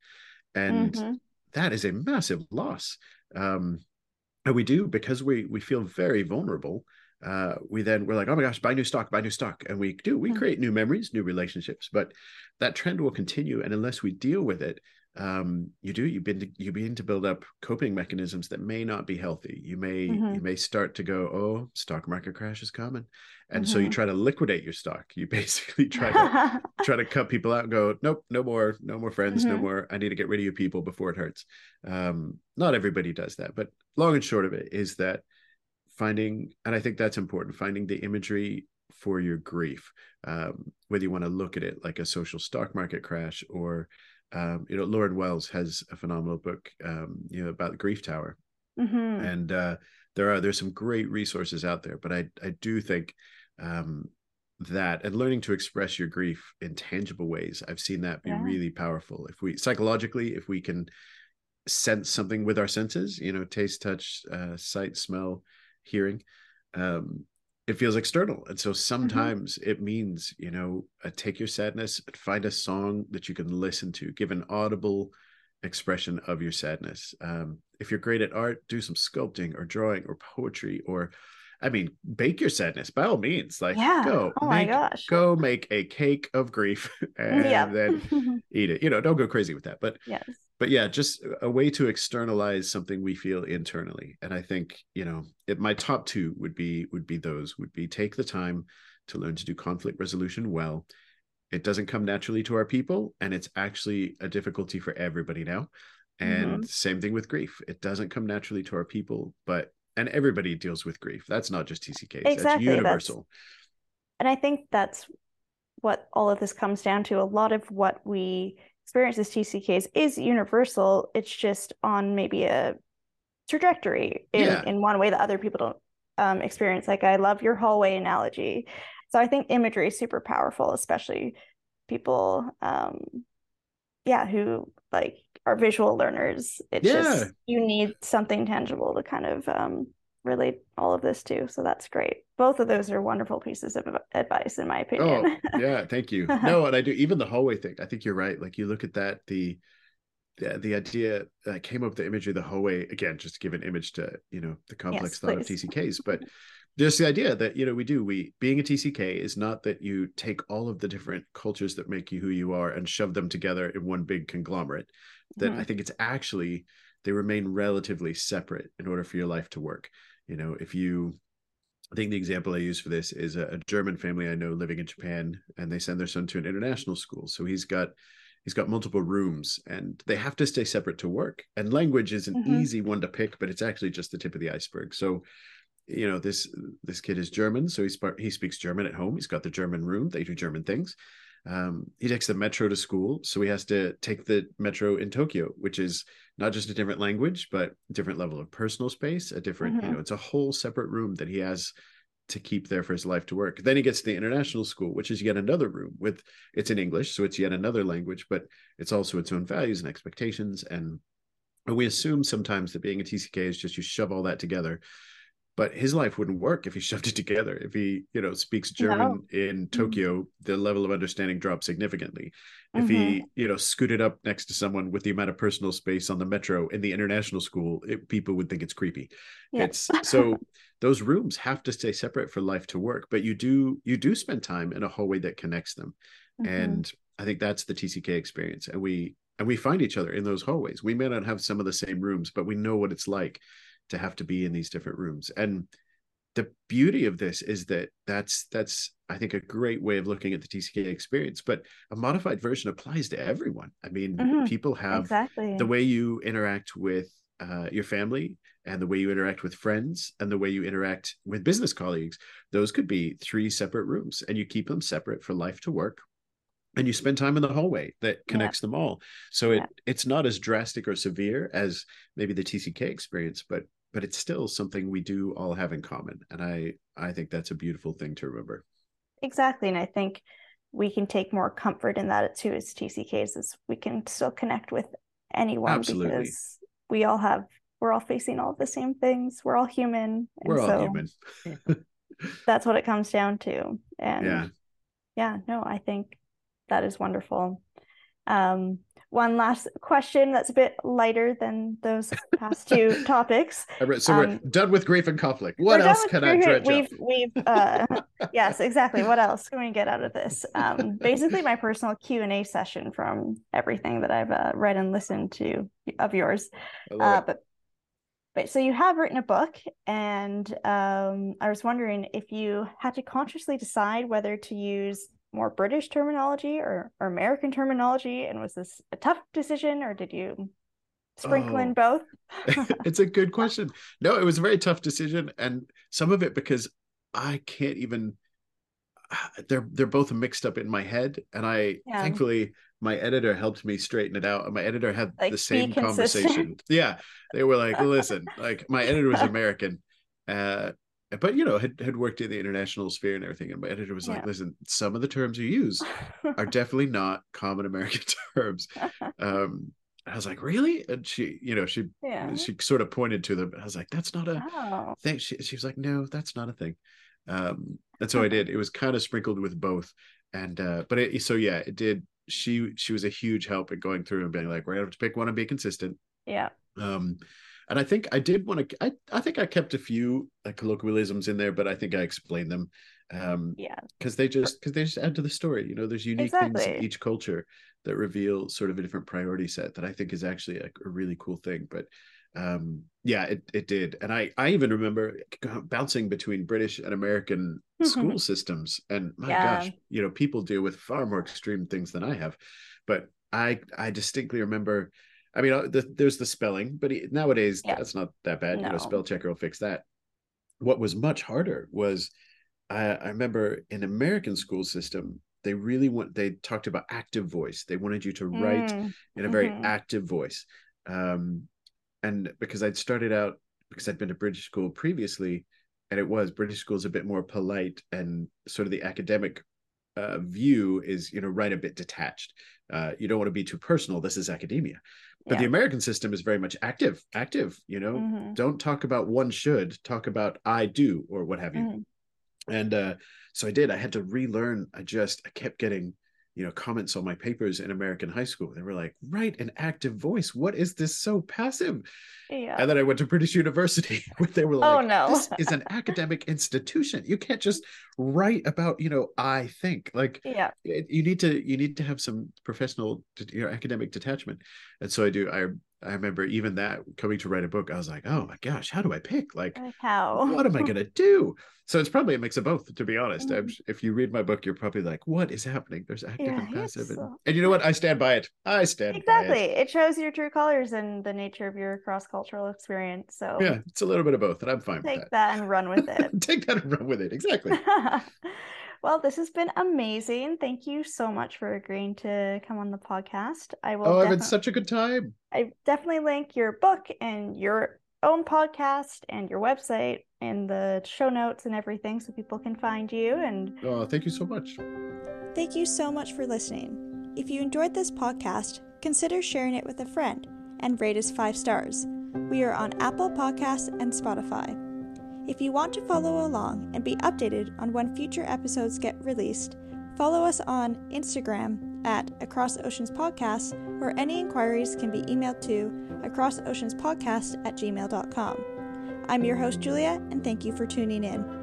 and mm-hmm. that is a massive loss um and we do because we we feel very vulnerable uh, we then we're like, oh my gosh, buy new stock, buy new stock, and we do. We mm-hmm. create new memories, new relationships, but that trend will continue, and unless we deal with it, um, you do you begin to, you begin to build up coping mechanisms that may not be healthy. You may mm-hmm. you may start to go, oh, stock market crash is coming, and mm-hmm. so you mm-hmm. try to liquidate your stock. You basically try to try to cut people out and go, nope, no more, no more friends, mm-hmm. no more. I need to get rid of you people before it hurts. Um, not everybody does that, but long and short of it is that finding, and I think that's important, finding the imagery for your grief, um, whether you want to look at it like a social stock market crash or um, you know, Lauren Wells has a phenomenal book, um, you know, about the grief tower, mm-hmm. and uh, there are there's some great resources out there. But I I do think um, that and learning to express your grief in tangible ways, I've seen that be yeah. really powerful. If we psychologically, if we can sense something with our senses, you know, taste, touch, uh, sight, smell, hearing, um, it feels external and so mm-hmm. sometimes mm-hmm. it means you know uh, take your sadness find a song that you can listen to give an audible expression of your sadness um, if you're great at art do some sculpting or drawing or poetry or I mean, bake your sadness by all means. Like, yeah. go, oh make, my gosh, go make a cake of grief and yeah. then eat it. You know, don't go crazy with that. But yes, but yeah, just a way to externalize something we feel internally. And I think you know, it, my top two would be would be those would be take the time to learn to do conflict resolution well. It doesn't come naturally to our people, and it's actually a difficulty for everybody now. And mm-hmm. same thing with grief. It doesn't come naturally to our people, but and everybody deals with grief. That's not just TCKs. Exactly. That's universal. That's, and I think that's what all of this comes down to. A lot of what we experience as TCKs is universal. It's just on maybe a trajectory in, yeah. in one way that other people don't um, experience. Like I love your hallway analogy. So I think imagery is super powerful, especially people um, yeah who like are visual learners it's Yeah. just you need something tangible to kind of um relate all of this to so that's great both of those are wonderful pieces of advice in my opinion Oh, yeah, thank you. No, and I do even the hallway thing. I think you're right. Like you look at that, the the, the idea I came up the imagery of the hallway again, just to give an image to you know the complex Yes, thought of. TCKs, but just the idea that you know we do we being a TCK is not that you take all of the different cultures that make you who you are and shove them together in one big conglomerate. That I Mhm. think it's actually they remain relatively separate in order for your life to work. You know, if you I think the example I use for this is a, a German family I know living in Japan, and they send their son to an international school. So he's got he's got multiple rooms, and they have to stay separate to work. And language is an Mhm. easy one to pick, but it's actually just the tip of the iceberg. So, you know, this this kid is German, so he's he speaks German at home. He's got the German room. They do German things. Um, he takes the metro to school, so he has to take the metro in Tokyo, which is not just a different language, but different level of personal space, a different, you Mhm. know, it's a whole separate room that he has to keep there for his life to work. Then he gets to the international school, which is yet another room with it's in English, so it's yet another language, but it's also its own values and expectations. And, and we assume sometimes that being a TCK is just you shove all that together. But his life wouldn't work if he shoved it together. If he, you know, speaks German in Tokyo, the level of understanding drops significantly. If he, you know, scooted up next to someone with the amount of personal space on the metro in the international school, it, people would think it's creepy Yeah. it's so those rooms have to stay separate for life to work but you do you do spend time in a hallway that connects them Mhm. and i think that's the tck experience and we and we find each other in those hallways we may not have some of the same rooms but we know what it's like to have to be in these different rooms and the beauty of this is that that's that's i think a great way of looking at the tck experience but a modified version applies to everyone i mean Mhm. people have exactly the way you interact with uh, your family and the way you interact with friends and the way you interact with business colleagues those could be three separate rooms and you keep them separate for life to work and you spend time in the hallway that Yeah. connects them all so it Yeah. it's not as drastic or severe as maybe the tck experience but but it's still something we do all have in common and i i think that's a beautiful thing to remember. Exactly and i think we can take more comfort in that too as tck's as we can still connect with anyone Absolutely. because we all have we're all facing all the same things we're all human and we're all so human. that's what it comes down to and yeah. yeah no i think that is wonderful. Um one last question that's a bit lighter than those past two topics. Right, so Um, we're done with grief and conflict. what else can i dredge we've up? We've uh yes exactly. What else can we get out of this? Um basically my personal q&a session from everything that i've uh, read and listened to of yours. Uh but but so you have written a book and um i was wondering if you had to consciously decide whether to use more british terminology or, or american terminology and was this a tough decision or did you sprinkle in Oh. both it's a good question. No, it was a very tough decision, and some of it because I can't even. They're they're both mixed up in my head, and I Yeah. thankfully my editor helped me straighten it out, and my editor had Like, the same conversation. Yeah, they were like, "Listen, like my editor was American, uh, but you know had had worked in the international sphere and everything, and my editor was like, "Listen, some of the terms you use are definitely not common American terms." Um, I was like, "Really?" And she, you know, she yeah she sort of pointed to them. I was like, "That's not a oh thing." She, she was like, "No, that's not a thing." Um, and so I did. It was kind of sprinkled with both, and uh, but it, so yeah, it did. She she was a huge help at going through and being like, "We're gonna have to pick one and be consistent." yeah Um, and I think I did want to. I I think I kept a few like colloquialisms in there, but I think I explained them. Um, yeah because they just because they just add to the story. You know, there's unique things in each culture that reveal sort of a different priority set that I think is actually a, a really cool thing. But um, yeah, it it did, and I I even remember bouncing between British and American school systems, and my Yeah. gosh, you know, people deal with far more extreme things than I have. But I I distinctly remember. I mean, uh, the, there's the spelling, but it- nowadays Yeah. that's not that bad. You know, spell checker will fix that. What was much harder was I, I remember in American school system, they really want they talked about active voice. They wanted you to write Mm, in a very mhm. active voice. Um, and because I'd started out because I'd been to British school previously, and it was British school is a bit more polite and sort of the academic uh, view is you know write a bit detached uh, you don't want to be too personal this is academia but Yeah. the american system is very much active active you know Mhm. don't talk about one should talk about i do or what have you Mhm. and uh, so i did i had to relearn i just i kept getting you know comments on my papers in american high school they were like write an active voice what is this so passive Yeah. and then I went to British University where they were oh, like, Oh, no. this is an academic institution. You can't just write about, you know, I think. Like yeah. you need to you need to have some professional you know academic detachment. And so I do I I remember even that coming to write a book, I was like, oh my gosh, how do I pick? Like how? what am I gonna do? So it's probably a mix of both, to be honest. I'm, Mhm. if you read my book, you're probably like, what is happening? There's active and passive. And, and you know what? I stand by it. I stand Exactly. by it. It shows your true colors and the nature of your cross cultural experience. So Yeah, it's a little bit of both, and I'm fine with take that. that and run with it. Take that and run with it. Exactly. well, this has been amazing. Thank you so much for agreeing to come on the podcast. I will Oh, I've had such a good time. I definitely link your book and your own podcast and your website in the show notes and everything so people can find you and Oh, thank you so much. Thank you so much for listening. If you enjoyed this podcast, consider sharing it with a friend and rate us five stars. We are on Apple Podcasts and Spotify. If you want to follow along and be updated on when future episodes get released, follow us on Instagram at Across Oceans Podcast, or any inquiries can be emailed to acrossoceanspodcast at gmail.com. I'm your host, Julia, and thank you for tuning in.